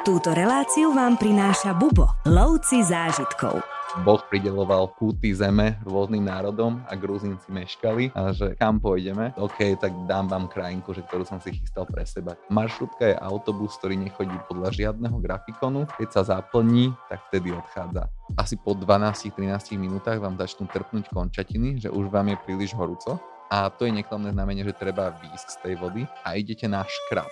Túto reláciu vám prináša Bubo, lovci zážitkov. Boh prideloval kúty zeme rôznym národom a Gruzínci meškali a že kam pôjdeme, OK, tak dám vám krajinku, že ktorú som si chystal pre seba. Maršrutka je autobus, ktorý nechodí podľa žiadneho grafikonu. Keď sa zaplní, tak vtedy odchádza. Asi po 12-13 minútach vám začnú trpnúť končatiny, že už vám je príliš horúco a to je neklamné znamenie, že treba výjsť z tej vody a idete na škrab.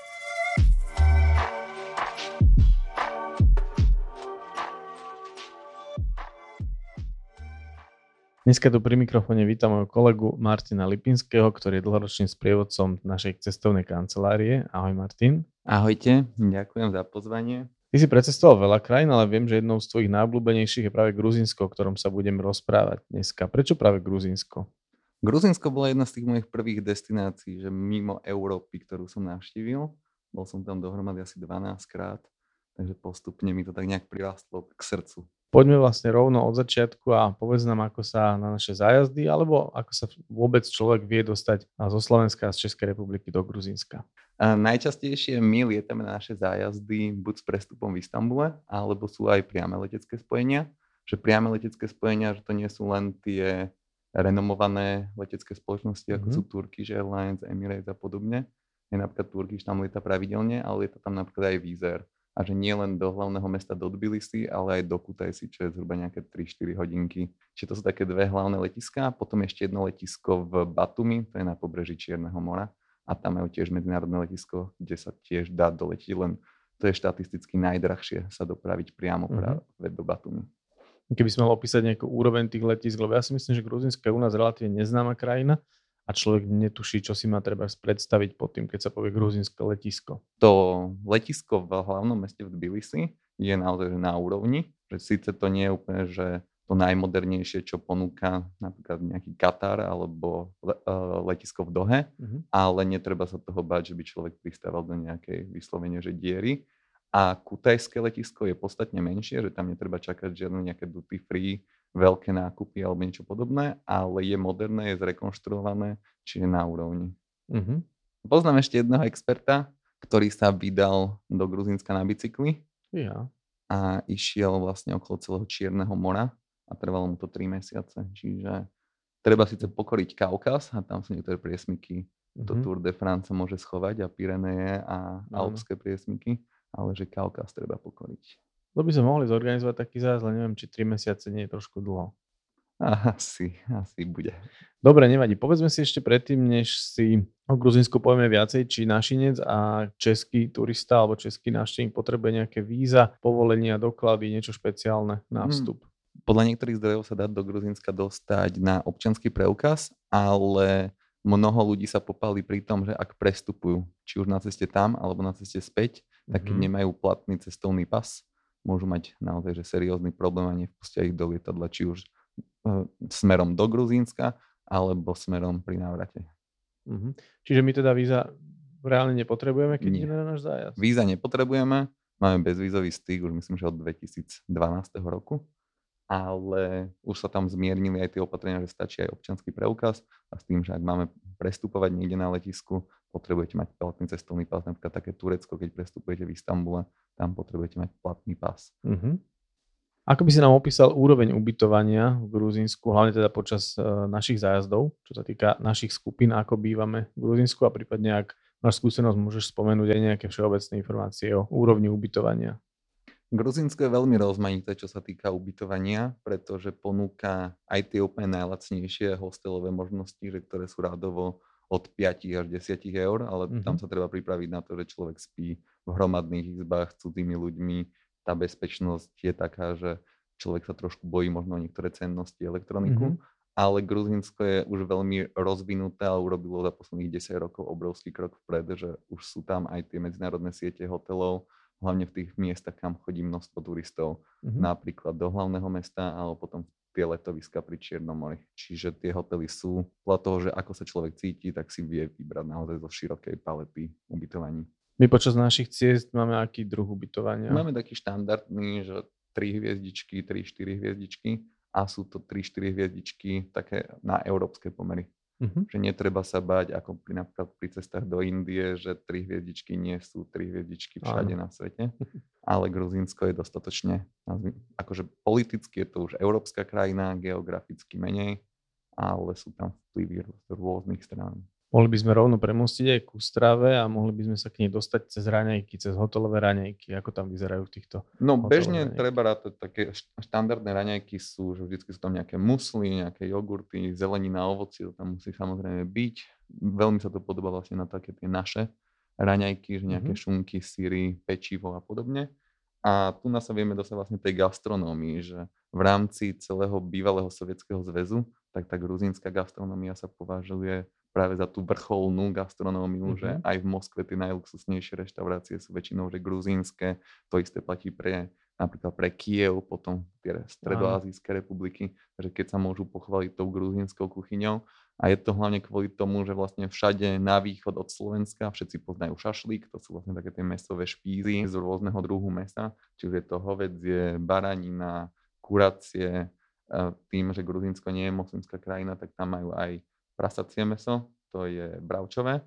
Dneska tu pri mikrofóne vítam môjho kolegu Martina Lipinského, ktorý je dlhoročným sprievodcom našej cestovnej kancelárie. Ahoj Martin. Ahojte, ďakujem za pozvanie. Ty si precestoval veľa krajín, ale viem, že jednou z tvojich najobľúbenejších je práve Gruzinsko, o ktorom sa budem rozprávať dneska. Prečo práve Gruzinsko? Gruzinsko bola jedna z tých mojich prvých destinácií, že mimo Európy, ktorú som navštívil. Bol som tam dohromady asi 12 krát, takže postupne mi to tak nejak prirastlo k srdcu. Poďme vlastne rovno od začiatku a povedz nám, ako sa na naše zájazdy, alebo ako sa vôbec človek vie dostať zo Slovenska a z Českej republiky do Gruzínska. Najčastejšie my lietame na naše zájazdy buď s prestupom v Istambule, alebo sú aj priame letecké spojenia. Že priame letecké spojenia, že to nie sú len tie renomované letecké spoločnosti, ako mm-hmm. sú Turkish Airlines, Emirates a podobne. Je napríklad Turkish tam lieta pravidelne, ale to tam napríklad aj Vizer a že nie len do hlavného mesta do Tbilisi, ale aj do Kutaisi, čo je zhruba nejaké 3-4 hodinky. Čiže to sú také dve hlavné letiská, potom ešte jedno letisko v Batumi, to je na pobreží Čierneho mora a tam majú tiež medzinárodné letisko, kde sa tiež dá doletiť, len to je štatisticky najdrahšie sa dopraviť priamo mm-hmm. práve do Batumi. Keby sme mal opísať nejakú úroveň tých letisk, lebo ja si myslím, že Gruzinska je u nás relatívne neznáma krajina, a človek netuší, čo si má treba predstaviť pod tým, keď sa povie gruzinské letisko. To letisko v hlavnom meste v Tbilisi je naozaj na úrovni, že síce to nie je úplne, že to najmodernejšie, čo ponúka napríklad nejaký Katar alebo e, letisko v Dohe, mm-hmm. ale netreba sa toho báť, že by človek pristával do nejakej vyslovene, že diery. A kutajské letisko je podstatne menšie, že tam netreba čakať žiadne nejaké duty free veľké nákupy alebo niečo podobné, ale je moderné, je zrekonštruované, čiže na úrovni. Uh-huh. Poznám ešte jedného experta, ktorý sa vydal do Gruzínska na bicykli ja. a išiel vlastne okolo celého Čierneho mora a trvalo mu to 3 mesiace. Čiže treba síce pokoriť Kaukaz a tam sú niektoré priesmyky, uh-huh. to mhm. Tour de France môže schovať a Pyreneje a alpské priesmyky, ale že Kaukaz treba pokoriť. To by sme mohli zorganizovať taký zájazd, ale neviem, či 3 mesiace nie je trošku dlho. Asi, asi bude. Dobre, nevadí. Povedzme si ešte predtým, než si o Gruzinsku povieme viacej, či našinec a český turista alebo český návštevník potrebuje nejaké víza, povolenia, doklady, niečo špeciálne na hmm. vstup. Hmm. Podľa niektorých zdrojov sa dá do Gruzinska dostať na občanský preukaz, ale mnoho ľudí sa popali pri tom, že ak prestupujú, či už na ceste tam alebo na ceste späť, tak keď hmm. nemajú platný cestovný pas, môžu mať naozaj že seriózny problém a nevpustia ich do lietadla, či už uh, smerom do Gruzínska, alebo smerom pri návrate. Uh-huh. Čiže my teda víza reálne nepotrebujeme, keď ideme na náš zájazd? Víza nepotrebujeme, máme bezvízový styk už myslím, že od 2012 roku, ale už sa tam zmiernili aj tie opatrenia, že stačí aj občanský preukaz a s tým, že ak máme prestupovať niekde na letisku, potrebujete mať platný cestovný pás, napríklad také Turecko, keď prestupujete v Istambule, tam potrebujete mať platný pás. Uh-huh. Ako by si nám opísal úroveň ubytovania v Gruzínsku, hlavne teda počas uh, našich zájazdov, čo sa týka našich skupín, ako bývame v Gruzínsku a prípadne ak máš skúsenosť, môžeš spomenúť aj nejaké všeobecné informácie o úrovni ubytovania. Gruzínsko je veľmi rozmanité, čo sa týka ubytovania, pretože ponúka aj tie úplne najlacnejšie hostelové možnosti, že ktoré sú rádovo od 5 až 10 eur, ale mm-hmm. tam sa treba pripraviť na to, že človek spí v hromadných izbách s cudzými ľuďmi. Tá bezpečnosť je taká, že človek sa trošku bojí možno niektoré cennosti elektroniku, mm-hmm. ale Gruzinsko je už veľmi rozvinuté a urobilo za posledných 10 rokov obrovský krok vpred, že už sú tam aj tie medzinárodné siete hotelov, hlavne v tých miestach, kam chodí množstvo turistov, mm-hmm. napríklad do hlavného mesta alebo potom tie letoviska pri Čiernom mori. Čiže tie hotely sú podľa toho, že ako sa človek cíti, tak si vie vybrať naozaj zo širokej palety ubytovaní. My počas našich ciest máme aký druh ubytovania? Máme taký štandardný, že 3 hviezdičky, 3-4 hviezdičky a sú to 3-4 hviezdičky také na európske pomery. Uh-huh. Že netreba sa báť, ako pri, napríklad pri cestách do Indie, že tri hviezdičky nie sú tri hviezdičky všade Áno. na svete. Ale Gruzínsko je dostatočne, akože politicky je to už európska krajina, geograficky menej, ale sú tam vplyvy z rôznych strán. Mohli by sme rovno premostiť aj ku strave a mohli by sme sa k nej dostať cez raňajky, cez hotelové raňajky, ako tam vyzerajú v týchto. No bežne raňajky. treba rátať také št- štandardné raňajky sú, že vždy sú tam nejaké musly, nejaké jogurty, zelenina, ovocie, to tam musí samozrejme byť. Veľmi sa to podobá vlastne na také tie naše raňajky, že nejaké Mhm. šunky, síry, pečivo a podobne. A tu nás sa vieme dostať vlastne tej gastronómii, že v rámci celého bývalého sovietskeho zväzu, tak tá gruzínska gastronómia sa považuje práve za tú vrcholnú gastronómiu, že Mhm. aj v Moskve tie najluxusnejšie reštaurácie sú väčšinou že gruzínske, to isté platí pre napríklad pre Kiev, potom tie stredoazijské republiky, že keď sa môžu pochváliť tou gruzínskou kuchyňou. A je to hlavne kvôli tomu, že vlastne všade na východ od Slovenska všetci poznajú šašlík, to sú vlastne také tie mesové špízy z rôzneho druhu mesa, či už je to hovedzie, baranina, kuracie. Tým, že Gruzínsko nie je moslimská krajina, tak tam majú aj prasacie meso, to je bravčové.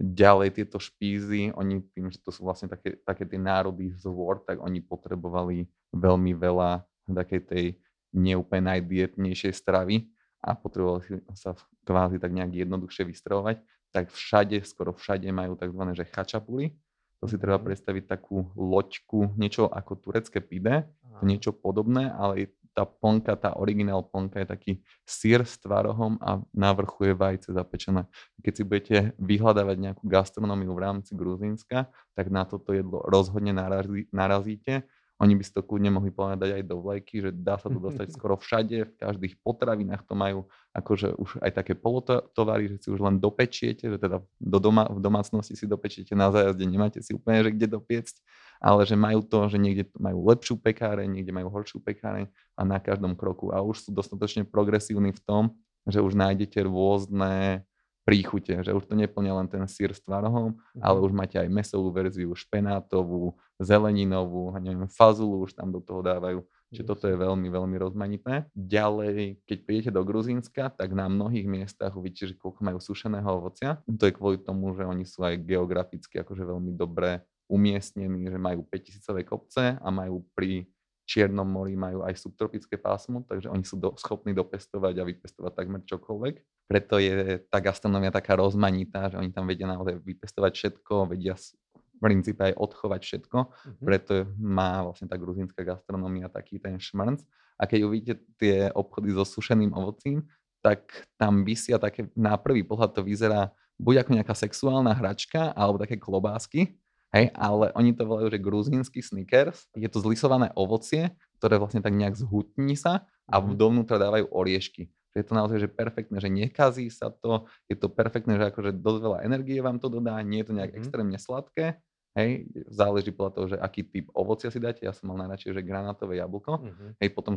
Ďalej tieto špízy, oni tým, že to sú vlastne také, také tie národy zvor, tak oni potrebovali veľmi veľa takej tej neúplne najdietnejšej stravy a potrebovali sa kvázi tak nejak jednoduchšie vystravovať, tak všade, skoro všade majú tzv. že chačapuri. To si treba Mhm. predstaviť takú loďku, niečo ako turecké pide, niečo podobné, ale tá plnka, tá originál plnka je taký sír s tvarohom a na vrchu je vajce zapečené. Keď si budete vyhľadávať nejakú gastronómiu v rámci Gruzínska, tak na toto jedlo rozhodne narazí, narazíte. Oni by si to kľudne mohli povedať aj do vlajky, že dá sa to dostať skoro všade, v každých potravinách to majú akože už aj také polotovary, že si už len dopečiete, že teda do doma, v domácnosti si dopečiete na zájazde, nemáte si úplne, že kde dopiecť, ale že majú to, že niekde majú lepšiu pekáreň, niekde majú horšiu pekáreň a na každom kroku. A už sú dostatočne progresívni v tom, že už nájdete rôzne príchute, že už to neplňa len ten sír s tvarohom, ale Mhm. už máte aj mesovú verziu, špenátovú, zeleninovú, neviem, fazulu už tam do toho dávajú. Čiže toto je veľmi, veľmi rozmanité. Ďalej, keď prídete do Gruzínska, tak na mnohých miestach uvidíte, že koľko majú sušeného ovocia. To je kvôli tomu, že oni sú aj geograficky akože veľmi dobre umiestnení, že majú 5000 kopce a majú pri Čiernom mori majú aj subtropické pásmo, takže oni sú do, schopní dopestovať a vypestovať takmer čokoľvek. Preto je tá gastronomia taká rozmanitá, že oni tam vedia naozaj vypestovať všetko, vedia v princípe aj odchovať všetko, Mhm. preto má vlastne tá gruzínska gastronómia taký ten šmrnc. A keď uvidíte tie obchody so sušeným ovocím, tak tam vysia také, na prvý pohľad to vyzerá buď ako nejaká sexuálna hračka, alebo také klobásky, hej, ale oni to volajú, že gruzínsky sneakers. Je to zlisované ovocie, ktoré vlastne tak nejak zhutní sa a Mhm. dovnútra dávajú oriešky. Že je to naozaj že perfektné, že nekazí sa to, je to perfektné, že akože dosť veľa energie vám to dodá, nie je to nejak Mhm. extrémne sladké, hej, záleží podľa toho, že aký typ ovocia si dáte, ja som mal najradšej, že granátové jablko, Mhm. hej, potom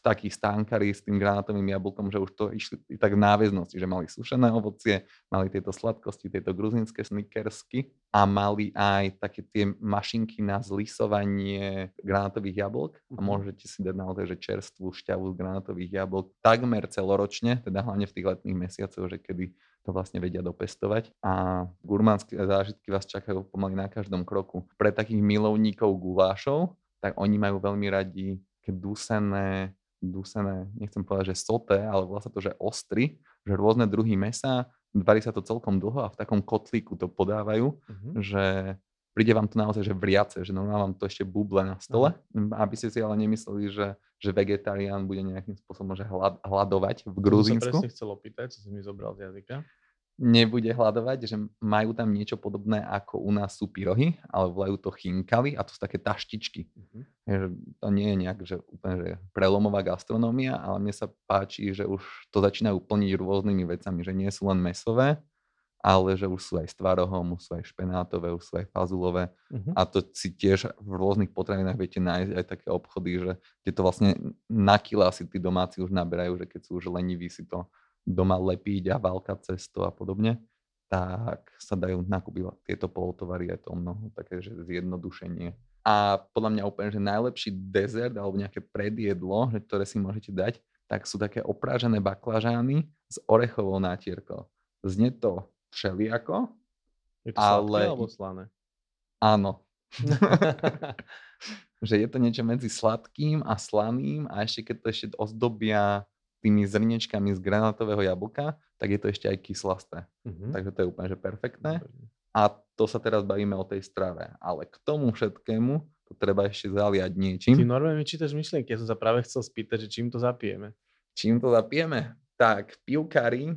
takí stánkarí s tým granátovým jablkom, že už to išli tak v náväznosti, že mali sušené ovocie, mali tieto sladkosti, tieto gruzínske snickersky a mali aj také tie mašinky na zlisovanie granátových jablok a Mhm. môžete si dať naozaj že čerstvú šťavu z granátových jablok takmer celoročne, teda hlavne v tých letných mesiacoch, že kedy to vlastne vedia dopestovať a gurmánske zážitky vás čakajú pomaly na každom kroku. Pre takých milovníkov gulášov, tak oni majú veľmi radi také dusené, dusené, nechcem povedať, že soté, ale sa to, že ostry, že rôzne druhy mesa, varí sa to celkom dlho a v takom kotlíku to podávajú, Mhm. že príde vám to naozaj, že vriace, že normálne vám to ešte buble na stole, aby ste si ale nemysleli, že, že vegetarián bude nejakým spôsobom že hlad, hľadovať v To som sa Gruzínsku presne chcel opýtať, čo si mi zobral z jazyka. nebude hľadovať, že majú tam niečo podobné ako u nás sú pyrohy, ale volajú to chinkali a to sú také taštičky. Mhm. Že to nie je nejak že úplne že prelomová gastronómia, ale mne sa páči, že už to začínajú plniť rôznymi vecami, že nie sú len mesové, ale že už sú aj s tvarohom, už sú aj špenátové, už sú aj fazulové. Mhm. A to si tiež v rôznych potravinách viete nájsť aj také obchody, že kde to vlastne na kila si tí domáci už naberajú, že keď sú už leniví si to doma lepiť a válkať cesto a podobne, tak sa dajú nakúpiť tieto polotovary, je to mnoho také, že zjednodušenie. A podľa mňa úplne, že najlepší dezert alebo nejaké predjedlo, ktoré si môžete dať, tak sú také oprážené baklažány s orechovou nátierkou. Znie to všelijako, Je to Ale- sladké alebo slané? áno. že je to niečo medzi sladkým a slaným a ešte keď to ešte ozdobia tými zrniečkami z granátového jablka, tak je to ešte aj kyslasté. Mhm. Takže to je úplne že perfektné. A to sa teraz bavíme o tej strave. Ale k tomu všetkému to treba ešte zaliať niečím. Ty normálne mi čítaš myšlienky, ja som sa práve chcel spýtať, že čím to zapijeme. Čím to zapijeme? Tak, pivkári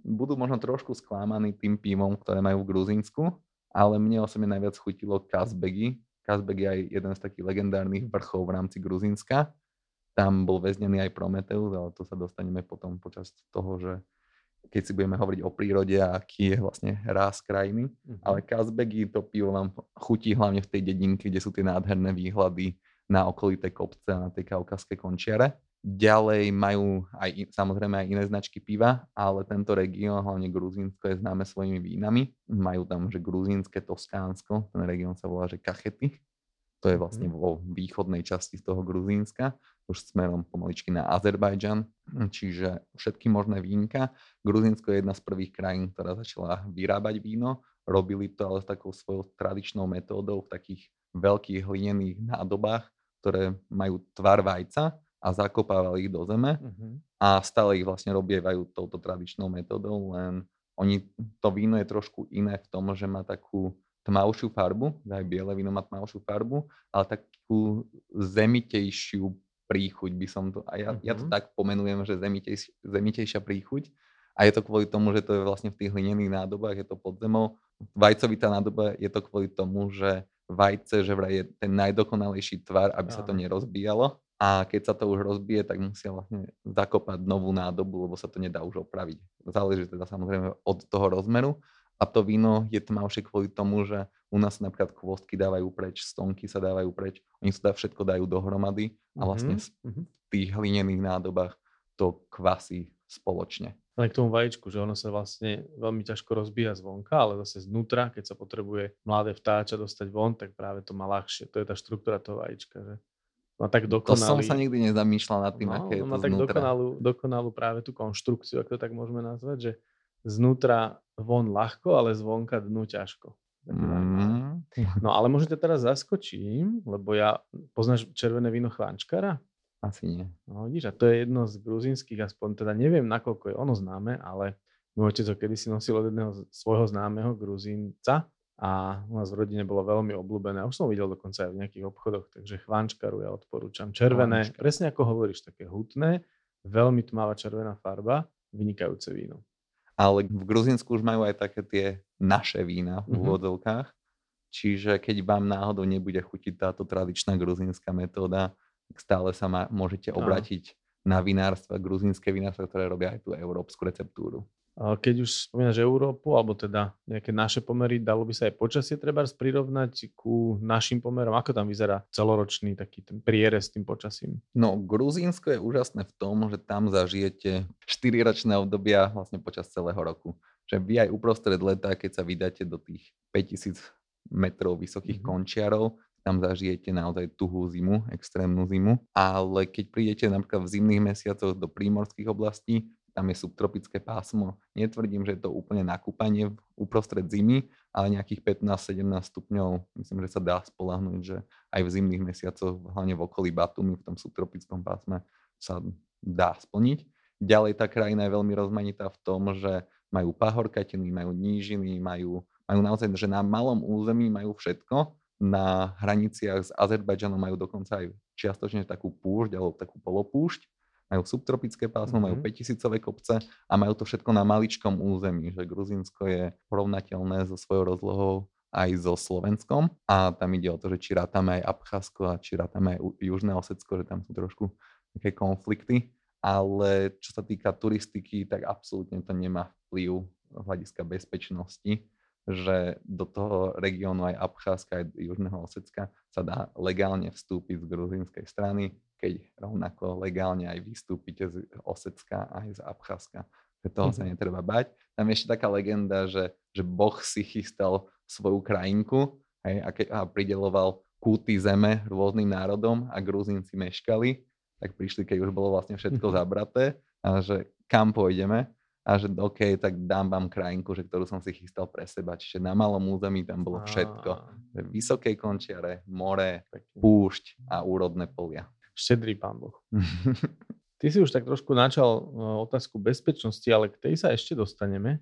budú možno trošku sklamaní tým pivom, ktoré majú v Gruzínsku, ale mne osobne najviac chutilo Kazbegi. Kazbegi je aj jeden z takých legendárnych vrchov v rámci Gruzínska. Tam bol väznený aj Prometeus, ale to sa dostaneme potom počas toho, že keď si budeme hovoriť o prírode a aký je vlastne ráz krajiny. Mhm. Ale Kazbegi, to pivo vám chutí hlavne v tej dedinke, kde sú tie nádherné výhľady na okolité kopce a na tej kaukaské končiare. Ďalej majú aj samozrejme aj iné značky piva, ale tento región, hlavne Gruzínsko, je známe svojimi vínami. Majú tam, že gruzínske Toskánsko, ten región sa volá, že Kachety. To je vlastne vo východnej časti z toho Gruzínska, už smerom pomaličky na Azerbajdžan, čiže všetky možné vínka. Gruzínsko je jedna z prvých krajín, ktorá začala vyrábať víno. Robili to ale s takou svojou tradičnou metódou v takých veľkých hlinených nádobách, ktoré majú tvar vajca a zakopávali ich do zeme Mhm. a stále ich vlastne robievajú touto tradičnou metódou, len oni, to víno je trošku iné v tom, že má takú tmavšiu farbu, aj biele víno má tmavšiu farbu, ale takú zemitejšiu príchuť by som to, a ja, ja to Mhm. tak pomenujem, že zemitejš, zemitejšia príchuť a je to kvôli tomu, že to je vlastne v tých hlinených nádobách, je to pod zemou. Vajcovitá nádoba je to kvôli tomu, že vajce, že vraj je ten najdokonalejší tvar, aby sa to nerozbíjalo. A keď sa to už rozbije, tak musia vlastne zakopať novú nádobu, lebo sa to nedá už opraviť. Záleží teda samozrejme od toho rozmeru. A to víno je tmavšie kvôli tomu, že u nás napríklad kvostky dávajú preč, stonky sa dávajú preč, oni sa dá všetko dajú dohromady a vlastne Mhm, s- mhm. v tých hlinených nádobách to kvasí spoločne. Len k tomu vajíčku, že ono sa vlastne veľmi ťažko rozbíja zvonka, ale zase znútra, keď sa potrebuje mladé vtáča dostať von, tak práve to má ľahšie. To je tá štruktúra toho vajíčka, že má tak To dokonalý... som sa nikdy nezamýšľal nad tým, no, aké je ono to má tak znútra. dokonalú, dokonalú práve tú konštrukciu, ako to tak môžeme nazvať, že znútra von ľahko, ale zvonka dnu ťažko. Mm, No ale možno ťa teraz zaskočím, lebo ja, poznáš červené víno chvánčkara? asi nie. No vidíš, a to je jedno z gruzínskych, aspoň teda neviem, nakoľko je ono známe, ale môj otec ho kedysi nosil od jedného svojho známeho gruzínca a u nás v rodine bolo veľmi obľúbené. Už som videl dokonca aj v nejakých obchodoch, takže chvánčkaru ja odporúčam. Červené, Chvánčkar. presne ako hovoríš, také hutné, veľmi tmavá červená farba, vynikajúce víno. Ale v Gruzínsku už majú aj také tie naše vína Mhm. v úvodzovkách. Čiže keď vám náhodou nebude chutiť táto tradičná gruzínska metóda, stále sa ma, môžete Áno. obrátiť na vinárstva, gruzínske vinárstva, ktoré robia aj tú európsku receptúru. Keď už spomínaš Európu, alebo teda nejaké naše pomery, dalo by sa aj počasie treba prirovnať ku našim pomerom? Ako tam vyzerá celoročný taký ten prierez s tým počasím? No, Gruzínsko je úžasné v tom, že tam zažijete 4-ročné obdobia vlastne počas celého roku. Že vy aj uprostred leta, keď sa vydáte do tých 5000 metrov vysokých Mhm. končiarov, tam zažijete naozaj tuhú zimu, extrémnu zimu. Ale keď prídete napríklad v zimných mesiacoch do prímorských oblastí, tam je subtropické pásmo. Netvrdím, že je to úplne nakúpanie uprostred zimy, ale nejakých 15-17 stupňov, myslím, že sa dá spolahnúť, že aj v zimných mesiacoch, hlavne v okolí Batumi, v tom subtropickom pásme, sa dá splniť. Ďalej tá krajina je veľmi rozmanitá v tom, že majú pahorkatiny, majú nížiny, majú, majú naozaj, že na malom území majú všetko. Na hraniciach s Azerbajdžanom majú dokonca aj čiastočne takú púšť alebo takú polopúšť. Majú subtropické pásmo, majú Mhm. 5000 kopce a majú to všetko na maličkom území, že Gruzínsko je porovnateľné so svojou rozlohou aj so Slovenskom. A tam ide o to, že či rátame aj Abcházsko a či rátame aj Južné Osecko, že tam sú trošku také konflikty, ale čo sa týka turistiky, tak absolútne to nemá vplyv z hľadiska bezpečnosti, že do toho regiónu aj Abcházska, aj Južného Osecka sa dá legálne vstúpiť z gruzínskej strany, keď rovnako legálne aj vystúpite z Osecka aj z Abcházska. Toho sa Mhm. netreba bať. Tam je ešte taká legenda, že, že Boh si chystal svoju krajinku hej, a, ke, a prideloval kúty zeme rôznym národom a Gruzínci meškali, tak prišli, keď už bolo vlastne všetko zabraté a že kam pôjdeme a že OK, tak dám vám krajinku, že ktorú som si chystal pre seba. Čiže na malom území tam bolo všetko. Vysoké končiare, more, púšť a úrodné polia. Štedrý pán Boh. Ty si už tak trošku načal e, otázku bezpečnosti, ale k tej sa ešte dostaneme.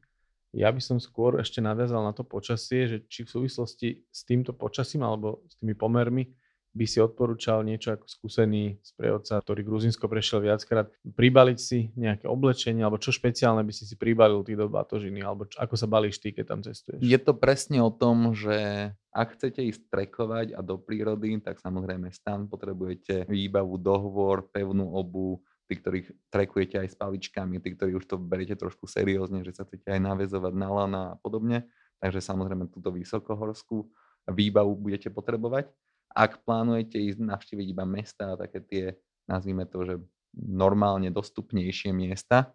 Ja by som skôr ešte nadviazal na to počasie, že či v súvislosti s týmto počasím alebo s tými pomermi by si odporúčal niečo ako skúsený sprievodca, ktorý Gruzinsko prešiel viackrát, pribaliť si nejaké oblečenie, alebo čo špeciálne by si si pribalil ty do batožiny, alebo čo, ako sa balíš ty, keď tam cestuješ? Je to presne o tom, že ak chcete ísť trekovať a do prírody, tak samozrejme stan potrebujete výbavu, dohovor, pevnú obu, tí, ktorí trekujete aj s paličkami, tí, ktorí už to beriete trošku seriózne, že sa chcete aj navezovať na lana a podobne. Takže samozrejme túto vysokohorskú výbavu budete potrebovať. Ak plánujete ísť navštíviť iba mesta a také tie, nazvime to, že normálne dostupnejšie miesta,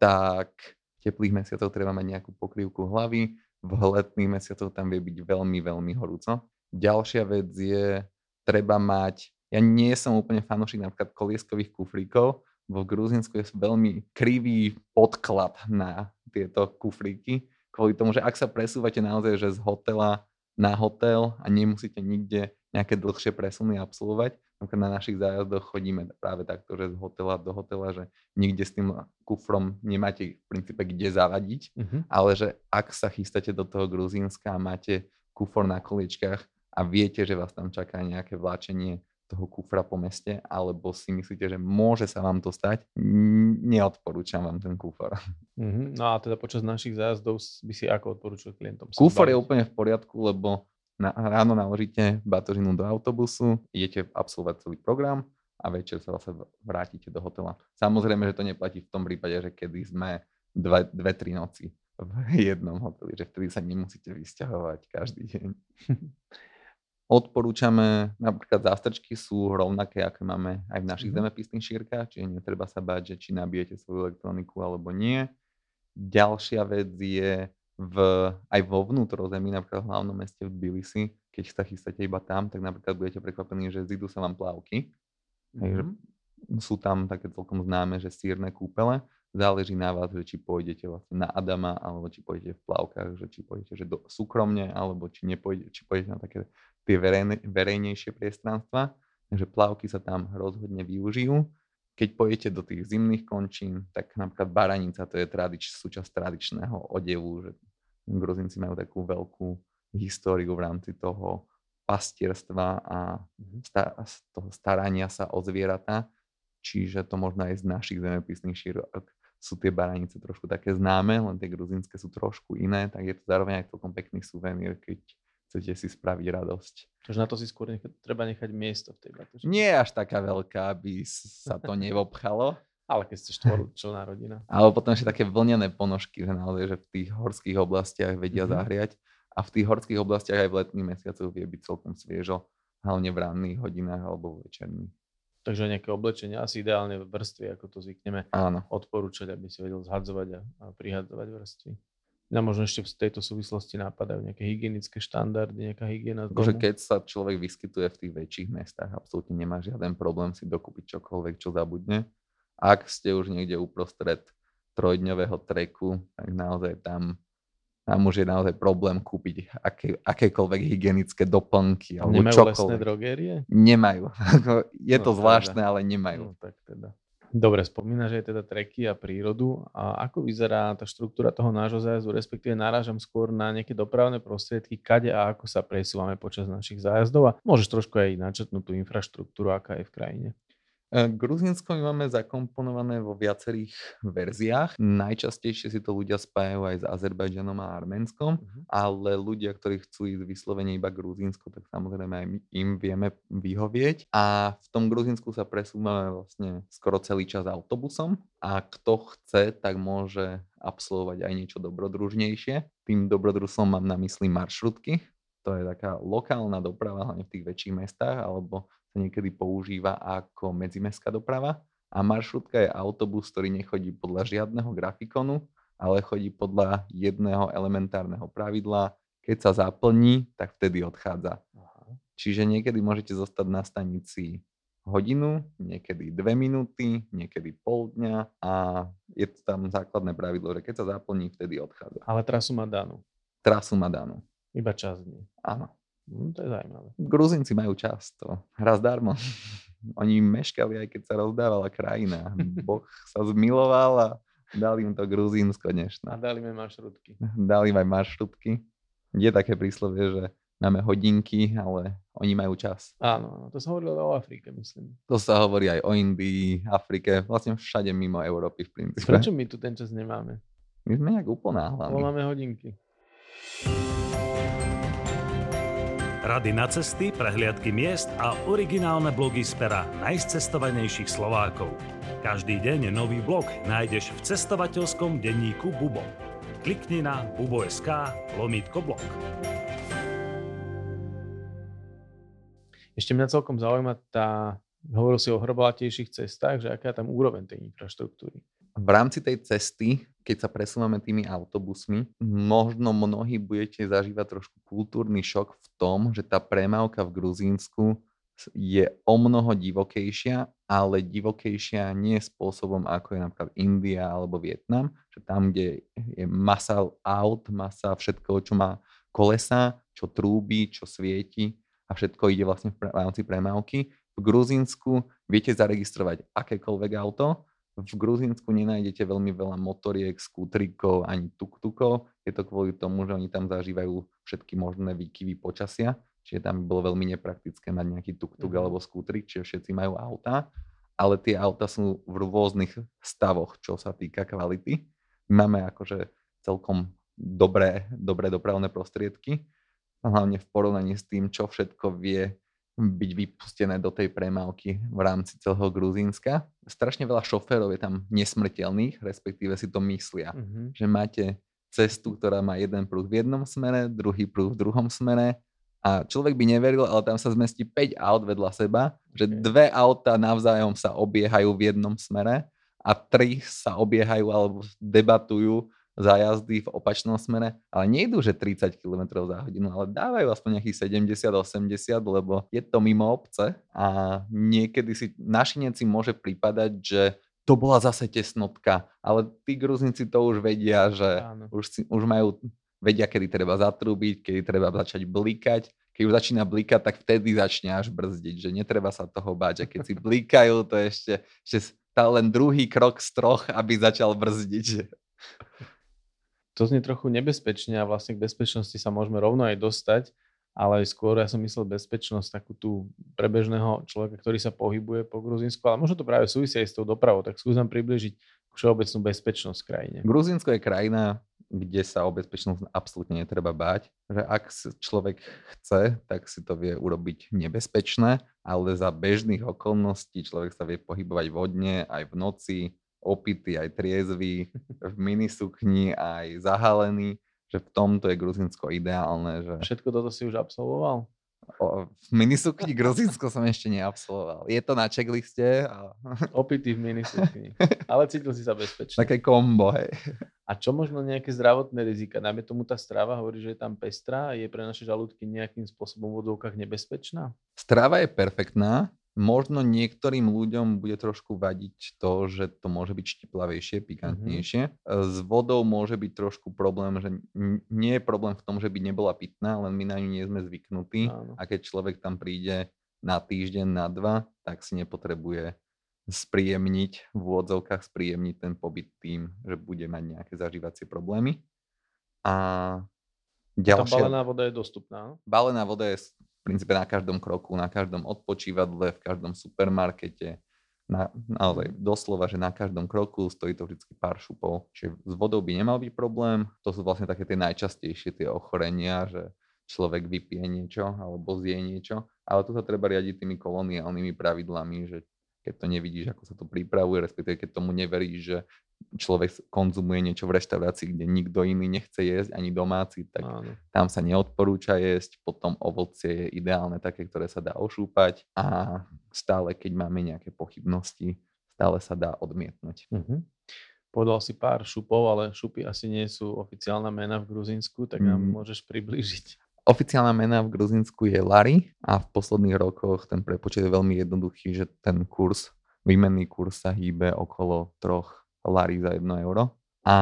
tak v teplých mesiacoch treba mať nejakú pokrývku hlavy, v letných mesiacoch tam vie byť veľmi, veľmi horúco. Ďalšia vec je, treba mať, ja nie som úplne fanúšik napríklad kolieskových kufríkov, vo Gruzinsku je veľmi krivý podklad na tieto kufríky, kvôli tomu, že ak sa presúvate naozaj že z hotela na hotel a nemusíte nikde nejaké dlhšie presuny absolvovať. Napríklad na našich zájazdoch chodíme práve takto, že z hotela do hotela, že nikde s tým kufrom nemáte v princípe kde zavadiť, uh-huh. ale že ak sa chystáte do toho Gruzínska a máte kufor na koliečkách a viete, že vás tam čaká nejaké vláčenie toho kufra po meste, alebo si myslíte, že môže sa vám to stať, neodporúčam vám ten kufor. Mm-hmm. No a teda počas našich zájazdov by si ako odporúčil klientom? Kufor je úplne v poriadku, lebo na, ráno naložíte batožinu do autobusu, idete absolvovať celý program a večer sa zase vrátite do hotela. Samozrejme, že to neplatí v tom prípade, že kedy sme dve, dve tri noci v jednom hoteli, že vtedy sa nemusíte vysťahovať každý deň. Odporúčame, napríklad zástrčky sú rovnaké, aké máme aj v našich mm-hmm. zemepisných šírkach, čiže netreba sa báť, že či nabijete svoju elektroniku alebo nie. Ďalšia vec je, v, aj vo vnútrozemí, napríklad v hlavnom meste v Tbilisi, keď sa chystáte iba tam, tak napríklad budete prekvapení, že zidú sa vám plavky. Mm-hmm. Sú tam také celkom známe, že sírne kúpele. Záleží na vás, že či pôjdete vlastne na Adama, alebo či pôjdete v plavkách, že či pôjdete že do, súkromne, alebo či, nepôjdete, či pôjdete na také tie verejne, verejnejšie priestranstva. Takže plavky sa tam rozhodne využijú. Keď pôjdete do tých zimných končín, tak napríklad baranica, to je tradič, súčasť tradičného odevu, že Gruzinci majú takú veľkú históriu v rámci toho pastierstva a mhm. sta- toho starania sa o zvieratá. Čiže to možno aj z našich zemepisných šírok sú tie baranice trošku také známe, len tie gruzinské sú trošku iné, tak je to zároveň aj celkom pekný suvenír, keď chcete si spraviť radosť. Takže na to si skôr nechať, treba nechať miesto v tej batožine. Nie až taká veľká, aby sa to nevobchalo. Ale keď ste štvorčlená rodina. Ale potom ešte také vlnené ponožky, že naozaj, že v tých horských oblastiach vedia mm-hmm. zahriať. A v tých horských oblastiach aj v letných mesiacoch vie byť celkom sviežo, hlavne v ranných hodinách alebo v večerných. Takže nejaké oblečenie, asi ideálne v vrstvy, ako to zvykneme Áno. odporúčať, aby si vedel zhadzovať a, a prihadzovať vrstvy. Na možno ešte v tejto súvislosti napadajú nejaké hygienické štandardy, nejaká hygiena. Akože keď sa človek vyskytuje v tých väčších mestách, absolútne nemá žiaden problém si dokúpiť čokoľvek, čo zabudne ak ste už niekde uprostred trojdňového treku, tak naozaj tam, tam už je naozaj problém kúpiť aké, akékoľvek hygienické doplnky alebo Nemajú čokoľvek. lesné drogérie? Nemajú. je no, to zvláštne, teda. ale nemajú. No, tak teda. Dobre, spomínaš aj teda treky a prírodu. A ako vyzerá tá štruktúra toho nášho zájazdu, respektíve náražam skôr na nejaké dopravné prostriedky, kade a ako sa presúvame počas našich zájazdov a môžeš trošku aj načetnúť tú infraštruktúru, aká je v krajine. E, Gruzinsko my máme zakomponované vo viacerých verziách. Najčastejšie si to ľudia spájajú aj s Azerbajdžanom a Arménskom, uh-huh. ale ľudia, ktorí chcú ísť vyslovene iba Gruzinsko, tak samozrejme aj my im vieme vyhovieť. A v tom Gruzinsku sa presúvame vlastne skoro celý čas autobusom a kto chce, tak môže absolvovať aj niečo dobrodružnejšie. Tým dobrodružstvom mám na mysli maršrutky, to je taká lokálna doprava, hlavne v tých väčších mestách, alebo sa niekedy používa ako medzimestská doprava a maršrutka je autobus, ktorý nechodí podľa žiadneho grafikonu, ale chodí podľa jedného elementárneho pravidla. Keď sa zaplní, tak vtedy odchádza. Aha. Čiže niekedy môžete zostať na stanici hodinu, niekedy dve minúty, niekedy pol dňa a je tam základné pravidlo, že keď sa zaplní, vtedy odchádza. Ale trasu má danú. Trasu má danú. Iba čas dní. Áno. Hm, to je zaujímavé. Gruzinci majú čas, to raz darmo. Oni meškali, aj keď sa rozdávala krajina. Boh sa zmiloval a dali im to Gruzínsko A dnešné. dali mi maršrutky. Dali im aj maršrutky. Je také príslovie, že máme hodinky, ale oni majú čas. Áno, to sa hovorilo o Afrike, myslím. To sa hovorí aj o Indii, Afrike, vlastne všade mimo Európy v princípe. Prečo my tu ten čas nemáme? My sme nejak Lebo uponáhlaní. máme hodinky. Rady na cesty, prehliadky miest a originálne blogy z pera najcestovanejších Slovákov. Každý deň nový blog nájdeš v cestovateľskom denníku Bubo. Klikni na bubo.sk lomítko blog. Ešte mňa celkom zaujíma tá, hovoril si o hrbolatejších cestách, že aká je tam úroveň tej infraštruktúry. v rámci tej cesty, keď sa presúvame tými autobusmi, možno mnohí budete zažívať trošku kultúrny šok v tom, že tá premávka v Gruzínsku je o mnoho divokejšia, ale divokejšia nie spôsobom, ako je napríklad India alebo Vietnam, že tam, kde je masa aut, masa všetko, čo má kolesa, čo trúbi, čo svieti a všetko ide vlastne v rámci premávky. V Gruzínsku viete zaregistrovať akékoľvek auto, v Gruzínsku nenájdete veľmi veľa motoriek, skútrikov ani tuk-tukov. Je to kvôli tomu, že oni tam zažívajú všetky možné výkyvy počasia, čiže tam by bolo veľmi nepraktické mať nejaký tuk-tuk Mhm. alebo skútrik, čiže všetci majú auta, ale tie auta sú v rôznych stavoch, čo sa týka kvality. Máme akože celkom dobré, dobré dopravné prostriedky, hlavne v porovnaní s tým, čo všetko vie byť vypustené do tej premávky v rámci celého Gruzínska. Strašne veľa šoférov je tam nesmrteľných, respektíve si to myslia, Uh-huh. že máte cestu, ktorá má jeden pruh v jednom smere, druhý pruh v druhom smere a človek by neveril, ale tam sa zmestí 5 aut vedľa seba, že dve auta navzájom sa obiehajú v jednom smere a tri sa obiehajú alebo debatujú za jazdy v opačnom smere, ale nejdú, že 30 km za hodinu, ale dávajú aspoň nejakých 70-80, lebo je to mimo obce a niekedy si našinec si môže pripadať, že to bola zase tesnotka, ale tí gruzinci to už vedia, že Áno. už, si, už majú, vedia, kedy treba zatrúbiť, kedy treba začať blikať. Keď už začína blikať, tak vtedy začne až brzdiť, že netreba sa toho báť. A keď si blikajú, to ešte, ešte stále len druhý krok z troch, aby začal brzdiť. To znie trochu nebezpečne a vlastne k bezpečnosti sa môžeme rovno aj dostať, ale skôr ja som myslel bezpečnosť takú tú prebežného človeka, ktorý sa pohybuje po Gruzínsku, ale možno to práve súvisí aj s tou dopravou, tak skúsim približiť všeobecnú bezpečnosť krajine. Gruzínsko je krajina, kde sa o bezpečnosť absolútne netreba báť. Že ak človek chce, tak si to vie urobiť nebezpečné, ale za bežných okolností človek sa vie pohybovať vodne aj v noci, opitý, aj triezvy, v minisukni, aj zahalený, že v tomto je Gruzínsko ideálne, že Všetko toto si už absolvoval? o, v minisukni Gruzínsko som ešte neabsolvoval. Je to na checkliste a Opitý v minisukni. Ale cítil si sa bezpečne. také kombo, hej. A čo možno nejaké zdravotné rizika? Najmä tomu tá strava hovorí, že je tam pestrá je pre naše žalúdky nejakým spôsobom v vodovkách nebezpečná? Strava je perfektná. Možno niektorým ľuďom bude trošku vadiť to, že to môže byť štiplavejšie, pikantnejšie. E, S vodou môže byť trošku problém, že nie je problém v tom, že by nebola pitná, len my na ňu nie sme zvyknutí. Áno. A keď človek tam príde na týždeň, na dva, tak si nepotrebuje spríjemniť, v úvodzovkách spríjemniť ten pobyt tým, že bude mať nejaké zažívacie problémy. A Tá ďalšia... balená voda je dostupná. Balená voda je v princípe na každom kroku, na každom odpočívadle, v každom supermarkete. Na, naozaj doslova, že na každom kroku stojí to vždy pár šupov. Čiže s vodou by nemal byť problém. To sú vlastne také tie najčastejšie tie ochorenia, že človek vypije niečo alebo zje niečo. Ale tu sa treba riadiť tými koloniálnymi pravidlami, že keď to nevidíš, ako sa to pripravuje, respektíve keď tomu neveríš, že človek konzumuje niečo v reštaurácii, kde nikto iný nechce jesť, ani domáci, tak Áno. tam sa neodporúča jesť, potom ovocie je ideálne také, ktoré sa dá ošúpať a stále, keď máme nejaké pochybnosti, stále sa dá odmietnúť. Mhm. Povedal si pár šupov, ale šupy asi nie sú oficiálna mena v Gruzínsku, tak nám Mm. môžeš priblížiť. Oficiálna mena v Gruzinsku je lari a v posledných rokoch ten prepočet je veľmi jednoduchý, že ten kurz, výmenný kurz sa hýbe okolo troch lari za 1 euro. A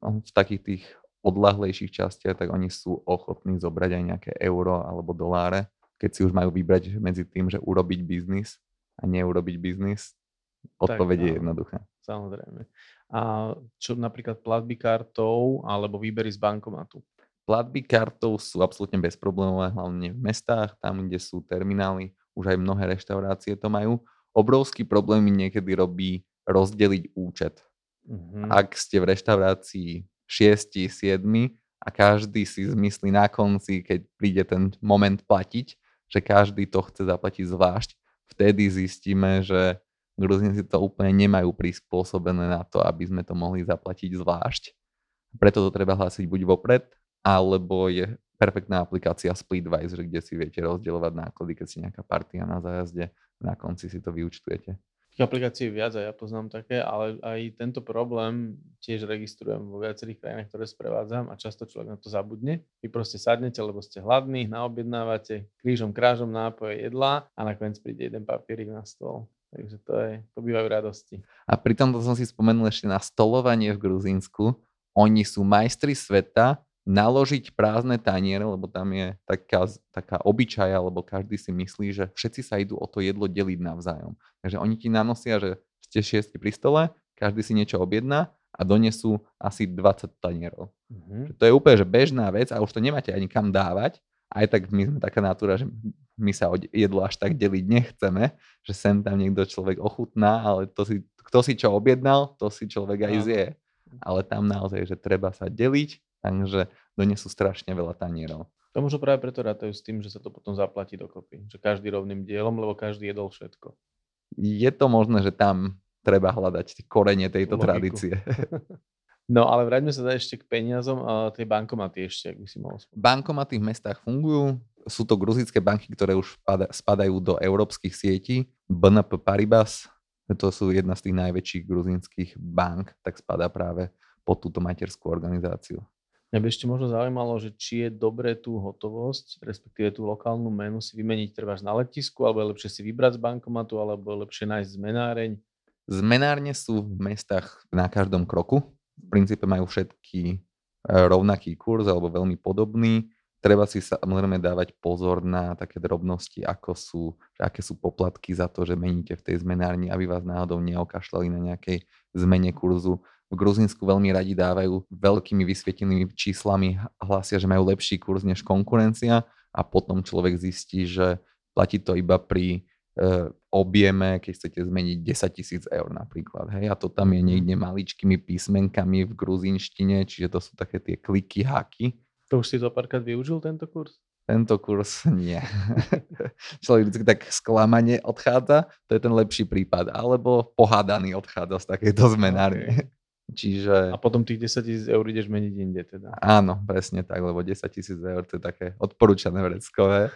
v takých tých odlahlejších častiach, tak oni sú ochotní zobrať aj nejaké euro alebo doláre, keď si už majú vybrať medzi tým, že urobiť biznis a neurobiť biznis. Odpoveď je jednoduchá. Samozrejme. A čo napríklad platby kartou alebo výbery z bankomatu? Platby kartou sú absolútne bezproblémové, hlavne v mestách, tam, kde sú terminály, už aj mnohé reštaurácie to majú. Obrovský problém niekedy robí rozdeliť účet. Mm-hmm. Ak ste v reštaurácii 6, 7 a každý si zmyslí na konci, keď príde ten moment platiť, že každý to chce zaplatiť zvlášť, vtedy zistíme, že Gruzinci to úplne nemajú prispôsobené na to, aby sme to mohli zaplatiť zvlášť. Preto to treba hlásiť buď vopred, alebo je perfektná aplikácia Splitwise, kde si viete rozdielovať náklady, keď si nejaká partia na zájazde, na konci si to vyučtujete. Tých aplikácií je viac a ja poznám také, ale aj tento problém tiež registrujem vo viacerých krajinách, ktoré sprevádzam a často človek na to zabudne. Vy proste sadnete, lebo ste hladní, naobjednávate krížom, krážom nápoje, jedla a nakoniec príde jeden papierik na stôl. Takže to, je, to bývajú radosti. A pri tomto som si spomenul ešte na stolovanie v Gruzínsku. Oni sú majstri sveta naložiť prázdne taniere, lebo tam je taká, taká obyčaja, lebo každý si myslí, že všetci sa idú o to jedlo deliť navzájom. Takže oni ti nanosia, že ste šiesti pri stole, každý si niečo objedná a donesú asi 20 tanierov. Mm-hmm. To je úplne že bežná vec a už to nemáte ani kam dávať. Aj tak my sme taká natúra, že my sa jedlo až tak deliť nechceme, že sem tam niekto človek ochutná, ale to si, kto si čo objednal, to si človek aj zje. Ale tam naozaj, že treba sa deliť takže donesú strašne veľa tanierov. To možno práve preto rátajú s tým, že sa to potom zaplatí dokopy. Že každý rovným dielom, lebo každý jedol všetko. Je to možné, že tam treba hľadať korene tejto Logiku. tradície. No ale vráťme sa ešte k peniazom. A tie bankomaty ešte, ak by si mohol spomínať. Bankomaty v mestách fungujú. Sú to gruzické banky, ktoré už spadajú do európskych sietí. BNP Paribas, to sú jedna z tých najväčších gruzínskych bank, tak spadá práve pod túto materskú organizáciu. Mňa by ešte možno zaujímalo, že či je dobré tú hotovosť, respektíve tú lokálnu menu si vymeniť trváš na letisku, alebo je lepšie si vybrať z bankomatu, alebo je lepšie nájsť zmenáreň? Zmenárne sú v mestách na každom kroku. V princípe majú všetky e, rovnaký kurz alebo veľmi podobný. Treba si samozrejme dávať pozor na také drobnosti, ako sú, aké sú poplatky za to, že meníte v tej zmenárni, aby vás náhodou neokašľali na nejakej zmene kurzu v Gruzínsku veľmi radi dávajú veľkými vysvietenými číslami, hlásia, že majú lepší kurz než konkurencia a potom človek zistí, že platí to iba pri e, objeme, keď chcete zmeniť 10 tisíc eur napríklad. Hej? A to tam je niekde maličkými písmenkami v gruzínštine, čiže to sú také tie kliky, haky. To už si to párkrát využil tento kurz? Tento kurz nie. Človek vždy tak sklamanie odchádza, to je ten lepší prípad. Alebo pohádaný odchádza z takéto zmenárne. Okay. Čiže... A potom tých 10 tisíc eur ideš meniť inde teda. Áno, presne tak, lebo 10 tisíc eur to je také odporúčané vreckové,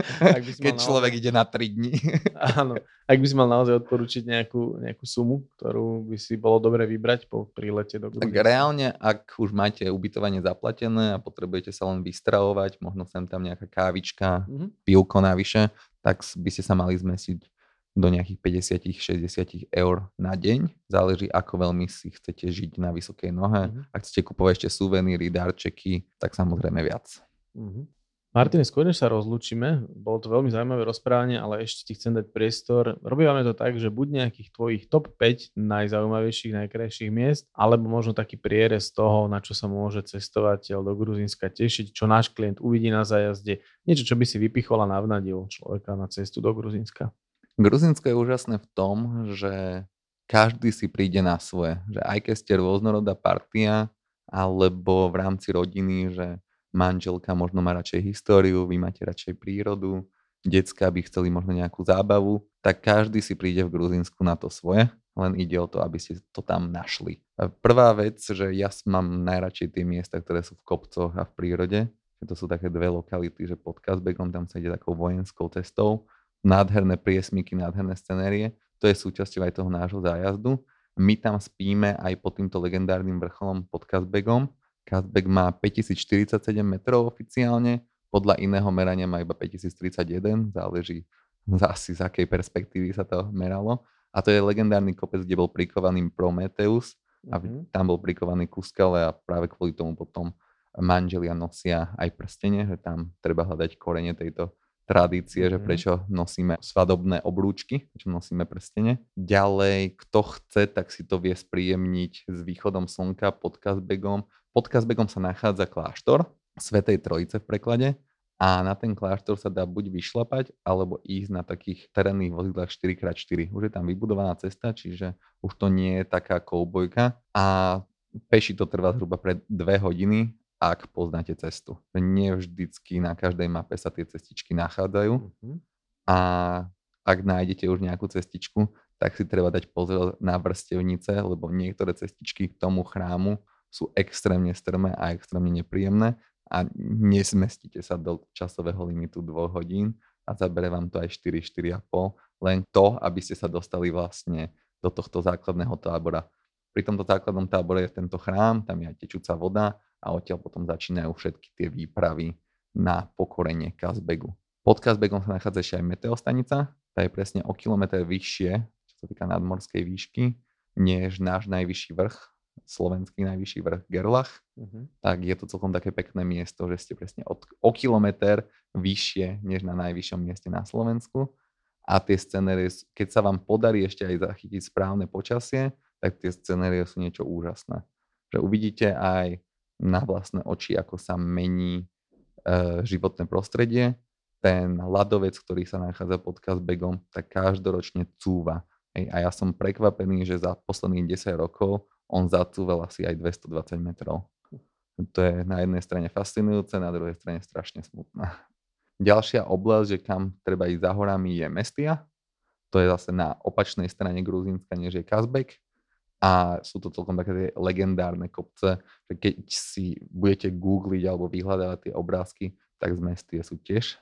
keď človek naozaj... ide na 3 dní. Áno, ak by si mal naozaj odporúčiť nejakú, nejakú sumu, ktorú by si bolo dobre vybrať po prílete do Tak reálne, ak už máte ubytovanie zaplatené a potrebujete sa len vystravovať, možno sem tam nejaká kávička, mm-hmm. pivko navyše, tak by ste sa mali zmesiť do nejakých 50-60 eur na deň. Záleží, ako veľmi si chcete žiť na vysokej nohe. Mm-hmm. Ak chcete kupovať ešte suveníry, darčeky, tak samozrejme viac. Mm-hmm. Martin, skôr než sa rozlúčime, bolo to veľmi zaujímavé rozprávanie, ale ešte ti chcem dať priestor. Robíme to tak, že buď nejakých tvojich top 5 najzaujímavejších, najkrajších miest, alebo možno taký prierez toho, na čo sa môže cestovateľ do Gruzínska tešiť, čo náš klient uvidí na zájazde, niečo, čo by si vypichol a navnadil človeka na cestu do Gruzínska. Gruzinsko je úžasné v tom, že každý si príde na svoje. Že aj keď ste rôznorodá partia, alebo v rámci rodiny, že manželka možno má radšej históriu, vy máte radšej prírodu, decka by chceli možno nejakú zábavu, tak každý si príde v Gruzinsku na to svoje, len ide o to, aby ste to tam našli. Prvá vec, že ja mám najradšej tie miesta, ktoré sú v kopcoch a v prírode, že to sú také dve lokality, že pod Kazbekom tam sa ide takou vojenskou cestou nádherné priesmyky, nádherné scenérie. To je súčasťou aj toho nášho zájazdu. My tam spíme aj pod týmto legendárnym vrcholom pod Kazbegom. Kazbek má 5047 metrov oficiálne, podľa iného merania má iba 5031, záleží asi z akej perspektívy sa to meralo. A to je legendárny kopec, kde bol prikovaný Prometheus a mm-hmm. tam bol prikovaný ku skale a práve kvôli tomu potom manželia nosia aj prstenie, že tam treba hľadať korene tejto tradície, mm-hmm. že prečo nosíme svadobné obrúčky, prečo nosíme prstene. Ďalej, kto chce, tak si to vie spríjemniť s východom slnka pod Kazbegom. Pod Kazbegom sa nachádza kláštor Svetej Trojice v preklade a na ten kláštor sa dá buď vyšlapať, alebo ísť na takých terénnych vozidlách 4x4. Už je tam vybudovaná cesta, čiže už to nie je taká koubojka a peši to trvá zhruba pre dve hodiny ak poznáte cestu. Nie vždycky na každej mape sa tie cestičky nachádzajú mm-hmm. a ak nájdete už nejakú cestičku, tak si treba dať pozor na vrstevnice, lebo niektoré cestičky k tomu chrámu sú extrémne strmé a extrémne nepríjemné a nesmestíte sa do časového limitu 2 hodín a zabere vám to aj 4, 4,5, len to, aby ste sa dostali vlastne do tohto základného tábora. Pri tomto základnom tábore je tento chrám, tam je aj tečúca voda a odtiaľ potom začínajú všetky tie výpravy na pokorenie Kazbegu. Pod Kazbegom sa nachádza ešte aj meteostanica, tá je presne o kilometr vyššie, čo sa týka nadmorskej výšky, než náš najvyšší vrch, slovenský najvyšší vrch Gerlach, uh-huh. tak je to celkom také pekné miesto, že ste presne od, o kilometr vyššie, než na najvyššom mieste na Slovensku. A tie scenérie, keď sa vám podarí ešte aj zachytiť správne počasie, tak tie scenérie sú niečo úžasné. Že uvidíte aj na vlastné oči, ako sa mení e, životné prostredie. Ten ľadovec, ktorý sa nachádza pod Kazbegom, tak každoročne cúva. Hej, a ja som prekvapený, že za posledných 10 rokov on zacúval asi aj 220 metrov. To je na jednej strane fascinujúce, na druhej strane strašne smutná. Ďalšia oblasť, že kam treba ísť za horami, je Mestia. To je zase na opačnej strane Gruzínska, než je Kazbek a sú to celkom také legendárne kopce, že keď si budete googliť alebo vyhľadávať tie obrázky, tak z mestie sú tiež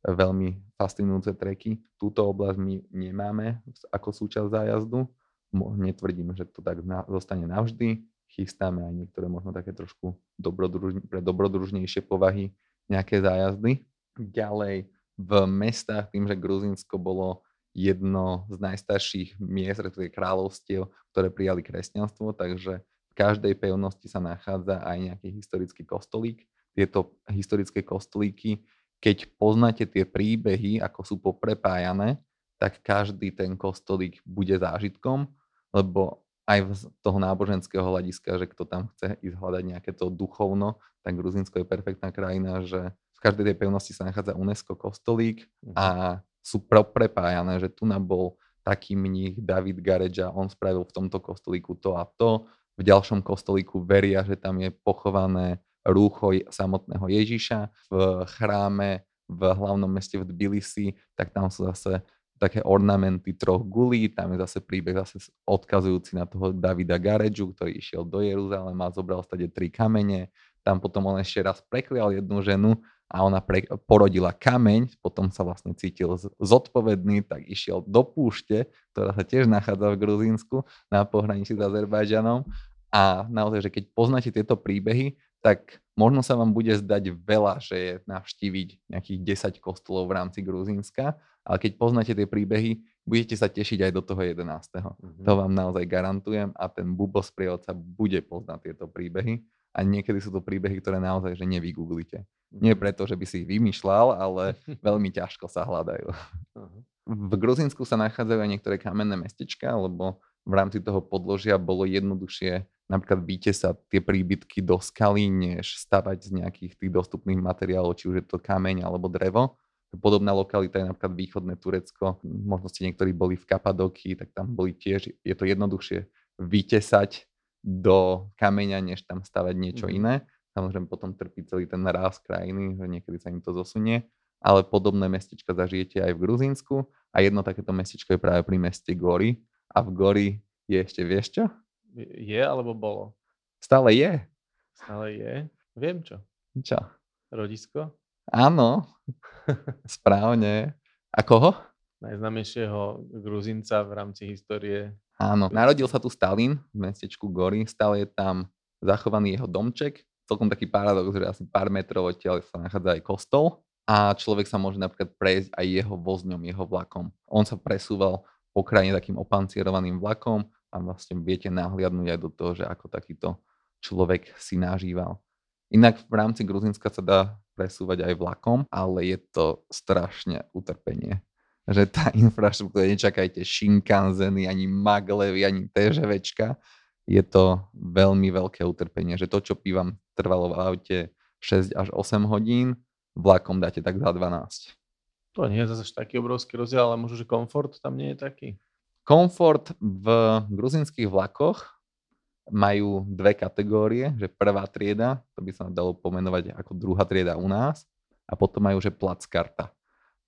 veľmi fascinujúce treky. Túto oblasť my nemáme ako súčasť zájazdu. Netvrdím, že to tak zostane navždy. Chystáme aj niektoré možno také trošku dobrodruž, pre dobrodružnejšie povahy nejaké zájazdy. Ďalej v mestách, tým, že Gruzinsko bolo jedno z najstarších miest, respektíve kráľovstiev, ktoré prijali kresťanstvo, takže v každej pevnosti sa nachádza aj nejaký historický kostolík. Tieto historické kostolíky, keď poznáte tie príbehy, ako sú poprepájané, tak každý ten kostolík bude zážitkom, lebo aj z toho náboženského hľadiska, že kto tam chce ísť hľadať nejaké to duchovno, tak Gruzinsko je perfektná krajina, že v každej tej pevnosti sa nachádza UNESCO kostolík a mhm sú prepájané, že tu bol taký mních David Garedža, on spravil v tomto kostolíku to a to, v ďalšom kostolíku veria, že tam je pochované rúcho samotného Ježiša, v chráme v hlavnom meste v Tbilisi, tak tam sú zase také ornamenty troch gulí, tam je zase príbeh zase odkazujúci na toho Davida Garedžu, ktorý išiel do Jeruzalema zobral stade tri kamene, tam potom on ešte raz preklial jednu ženu a ona pre, porodila kameň, potom sa vlastne cítil zodpovedný, tak išiel do púšte, ktorá sa tiež nachádza v Gruzínsku na pohraničí s Azerbajdžanom. A naozaj, že keď poznáte tieto príbehy, tak možno sa vám bude zdať veľa, že je navštíviť nejakých 10 kostolov v rámci Gruzínska, ale keď poznáte tie príbehy, budete sa tešiť aj do toho 11. Mm-hmm. To vám naozaj garantujem a ten Bubo sprievodca bude poznať tieto príbehy a niekedy sú to príbehy, ktoré naozaj že nevygooglite. Nie mhm. preto, že by si ich vymýšľal, ale veľmi ťažko sa hľadajú. V Gruzínsku sa nachádzajú aj niektoré kamenné mestečka, lebo v rámci toho podložia bolo jednoduchšie napríklad sa tie príbytky do skaly, než stavať z nejakých tých dostupných materiálov, či už je to kameň alebo drevo. Podobná lokalita je napríklad východné Turecko. Možno ste niektorí boli v Kapadoky, tak tam boli tiež, je to jednoduchšie vytesať do kameňa, než tam stavať niečo mm. iné. Samozrejme potom trpí celý ten ráz krajiny, že niekedy sa im to zosunie, ale podobné mestečka zažijete aj v Gruzínsku a jedno takéto mestečko je práve pri meste Gori a v Gori je ešte, vieš čo? Je alebo bolo? Stále je. Stále je? Viem čo. Čo? Rodisko? Áno, správne. A koho? Najznamejšieho Gruzinca v rámci histórie. Áno, narodil sa tu Stalin v mestečku Gori, stále je tam zachovaný jeho domček, celkom taký paradox, že asi pár metrov odtiaľ sa nachádza aj kostol a človek sa môže napríklad prejsť aj jeho vozňom, jeho vlakom. On sa presúval po krajine takým opancierovaným vlakom a vlastne viete nahliadnúť aj do toho, že ako takýto človek si nažíval. Inak v rámci Gruzinska sa dá presúvať aj vlakom, ale je to strašne utrpenie. Že tá infraštruktúra, nečakajte Shinkanzeny, ani Maglevy, ani TŽVčka, je to veľmi veľké utrpenie, že to, čo pívam, trvalo v aute 6 až 8 hodín, vlakom dáte tak za 12. To nie je zase taký obrovský rozdiel, ale možno, že komfort tam nie je taký. Komfort v gruzinských vlakoch majú dve kategórie, že prvá trieda, to by sa dalo pomenovať ako druhá trieda u nás, a potom majú, že plackarta.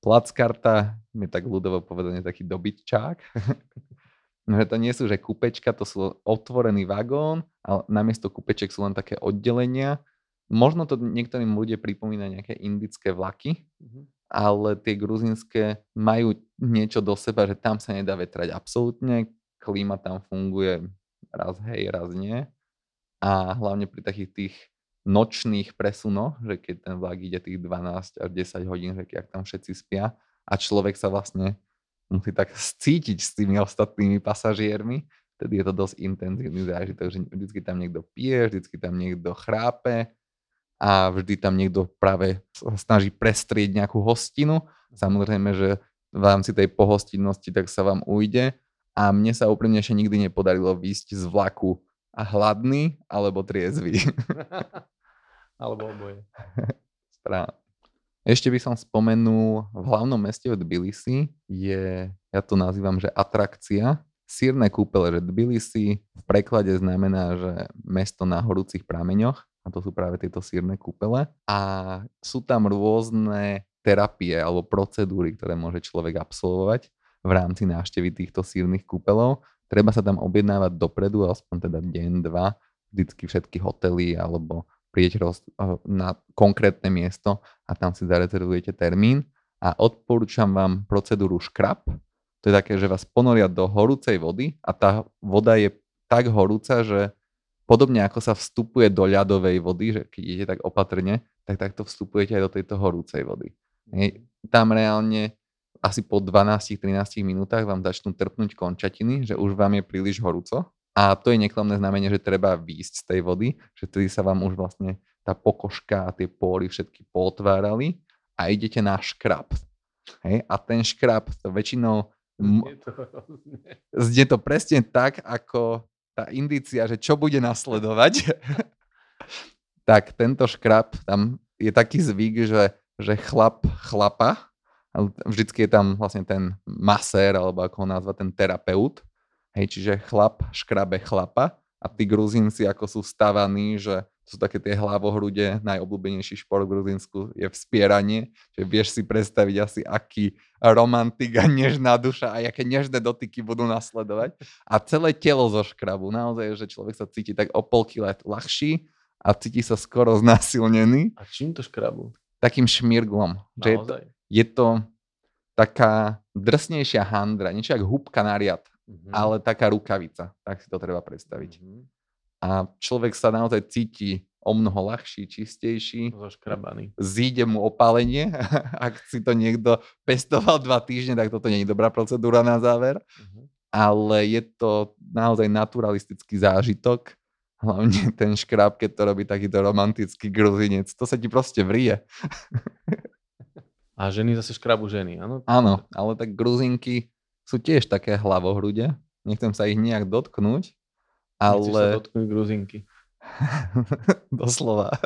Plackarta je tak ľudovo povedané taký dobytčák, No, že to nie sú, že kúpečka, to sú otvorený vagón, ale namiesto kúpeček sú len také oddelenia. Možno to niektorým ľudia pripomína nejaké indické vlaky, mm-hmm. ale tie gruzinské majú niečo do seba, že tam sa nedá vetrať absolútne, klíma tam funguje raz hej, raz nie. A hlavne pri takých tých nočných presunoch, že keď ten vlak ide tých 12 až 10 hodín, že keď tam všetci spia a človek sa vlastne musí tak cítiť s tými ostatnými pasažiermi, vtedy je to dosť intenzívny zážitok, že vždycky tam niekto pije, vždycky tam niekto chrápe a vždy tam niekto práve snaží prestrieť nejakú hostinu. Samozrejme, že v rámci tej pohostinnosti tak sa vám ujde a mne sa úprimnejšie nikdy nepodarilo výjsť z vlaku a hladný alebo triezvy. alebo oboje. Správne. Ešte by som spomenul, v hlavnom meste v Tbilisi je, ja to nazývam, že atrakcia, sírne kúpele, že Tbilisi v preklade znamená, že mesto na horúcich prameňoch, a to sú práve tieto sírne kúpele. A sú tam rôzne terapie alebo procedúry, ktoré môže človek absolvovať v rámci návštevy týchto sírnych kúpelov. Treba sa tam objednávať dopredu, aspoň teda deň, dva, vždycky všetky hotely alebo prídete roz, na konkrétne miesto a tam si zarezervujete termín a odporúčam vám procedúru škrab. To je také, že vás ponoria do horúcej vody a tá voda je tak horúca, že podobne ako sa vstupuje do ľadovej vody, že keď idete tak opatrne, tak takto vstupujete aj do tejto horúcej vody. Hej. Tam reálne asi po 12-13 minútach vám začnú trpnúť končatiny, že už vám je príliš horúco a to je neklamné znamenie, že treba výjsť z tej vody, že tedy sa vám už vlastne tá pokožka a tie póry všetky potvárali a idete na škrab. Hej? A ten škrab to väčšinou znie to presne tak, ako tá indícia, že čo bude nasledovať. tak tento škrab, tam je taký zvyk, že, že chlap chlapa, vždycky je tam vlastne ten masér, alebo ako ho nazva, ten terapeut, Hej, čiže chlap škrabe chlapa a tí Gruzínci ako sú stavaní, že sú také tie hlavohrude, najobľúbenejší šport v Gruzínsku je vspieranie, že vieš si predstaviť asi, aký romantik a nežná duša a aké nežné dotyky budú nasledovať. A celé telo zo škrabu, naozaj, že človek sa cíti tak o pol kila ľahší a cíti sa skoro znásilnený. A čím to škrabu? Takým šmirglom. Že je, to, je to taká drsnejšia handra, niečo ako húbka na riad mm-hmm. ale taká rukavica, tak si to treba predstaviť. Mm-hmm. A človek sa naozaj cíti o mnoho ľahší, čistejší. Zaškrabaný. Zíde mu opálenie. Ak si to niekto pestoval dva týždne, tak toto nie je dobrá procedúra na záver. Uh-huh. Ale je to naozaj naturalistický zážitok. Hlavne ten škráb, keď to robí takýto romantický gruzinec. To sa ti proste vrie. A ženy zase škrabu ženy, áno? Áno, ale tak gruzinky sú tiež také hlavohrude. Nechcem sa ich nejak dotknúť, ale... Nechceš sa dotknúť gruzinky. Doslova.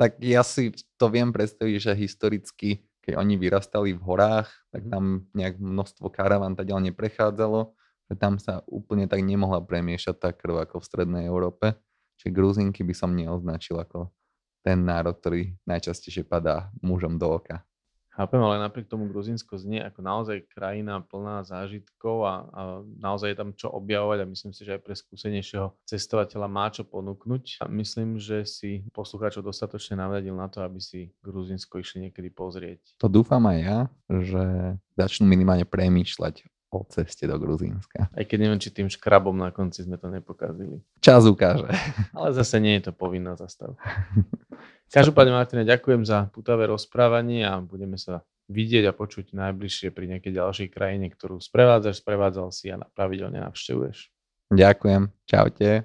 tak ja si to viem predstaviť, že historicky, keď oni vyrastali v horách, tak tam nejak množstvo karavan ďalej neprechádzalo, že tam sa úplne tak nemohla premiešať tá krv ako v strednej Európe. Čiže gruzinky by som neoznačil ako ten národ, ktorý najčastejšie padá mužom do oka. Chápem, ale napriek tomu Gruzinsko znie ako naozaj krajina plná zážitkov a, a naozaj je tam čo objavovať a myslím si, že aj pre skúsenejšieho cestovateľa má čo ponúknuť. A myslím, že si poslucháčov dostatočne navradil na to, aby si Gruzinsko išli niekedy pozrieť. To dúfam aj ja, že začnú minimálne premýšľať o ceste do Gruzínska. Aj keď neviem, či tým škrabom na konci sme to nepokazili. Čas ukáže. Ale zase nie je to povinná zastav. Každopádne, Martina, ďakujem za putavé rozprávanie a budeme sa vidieť a počuť najbližšie pri nejakej ďalšej krajine, ktorú sprevádzaš, sprevádzal si a pravidelne navštevuješ. Ďakujem. Čaute.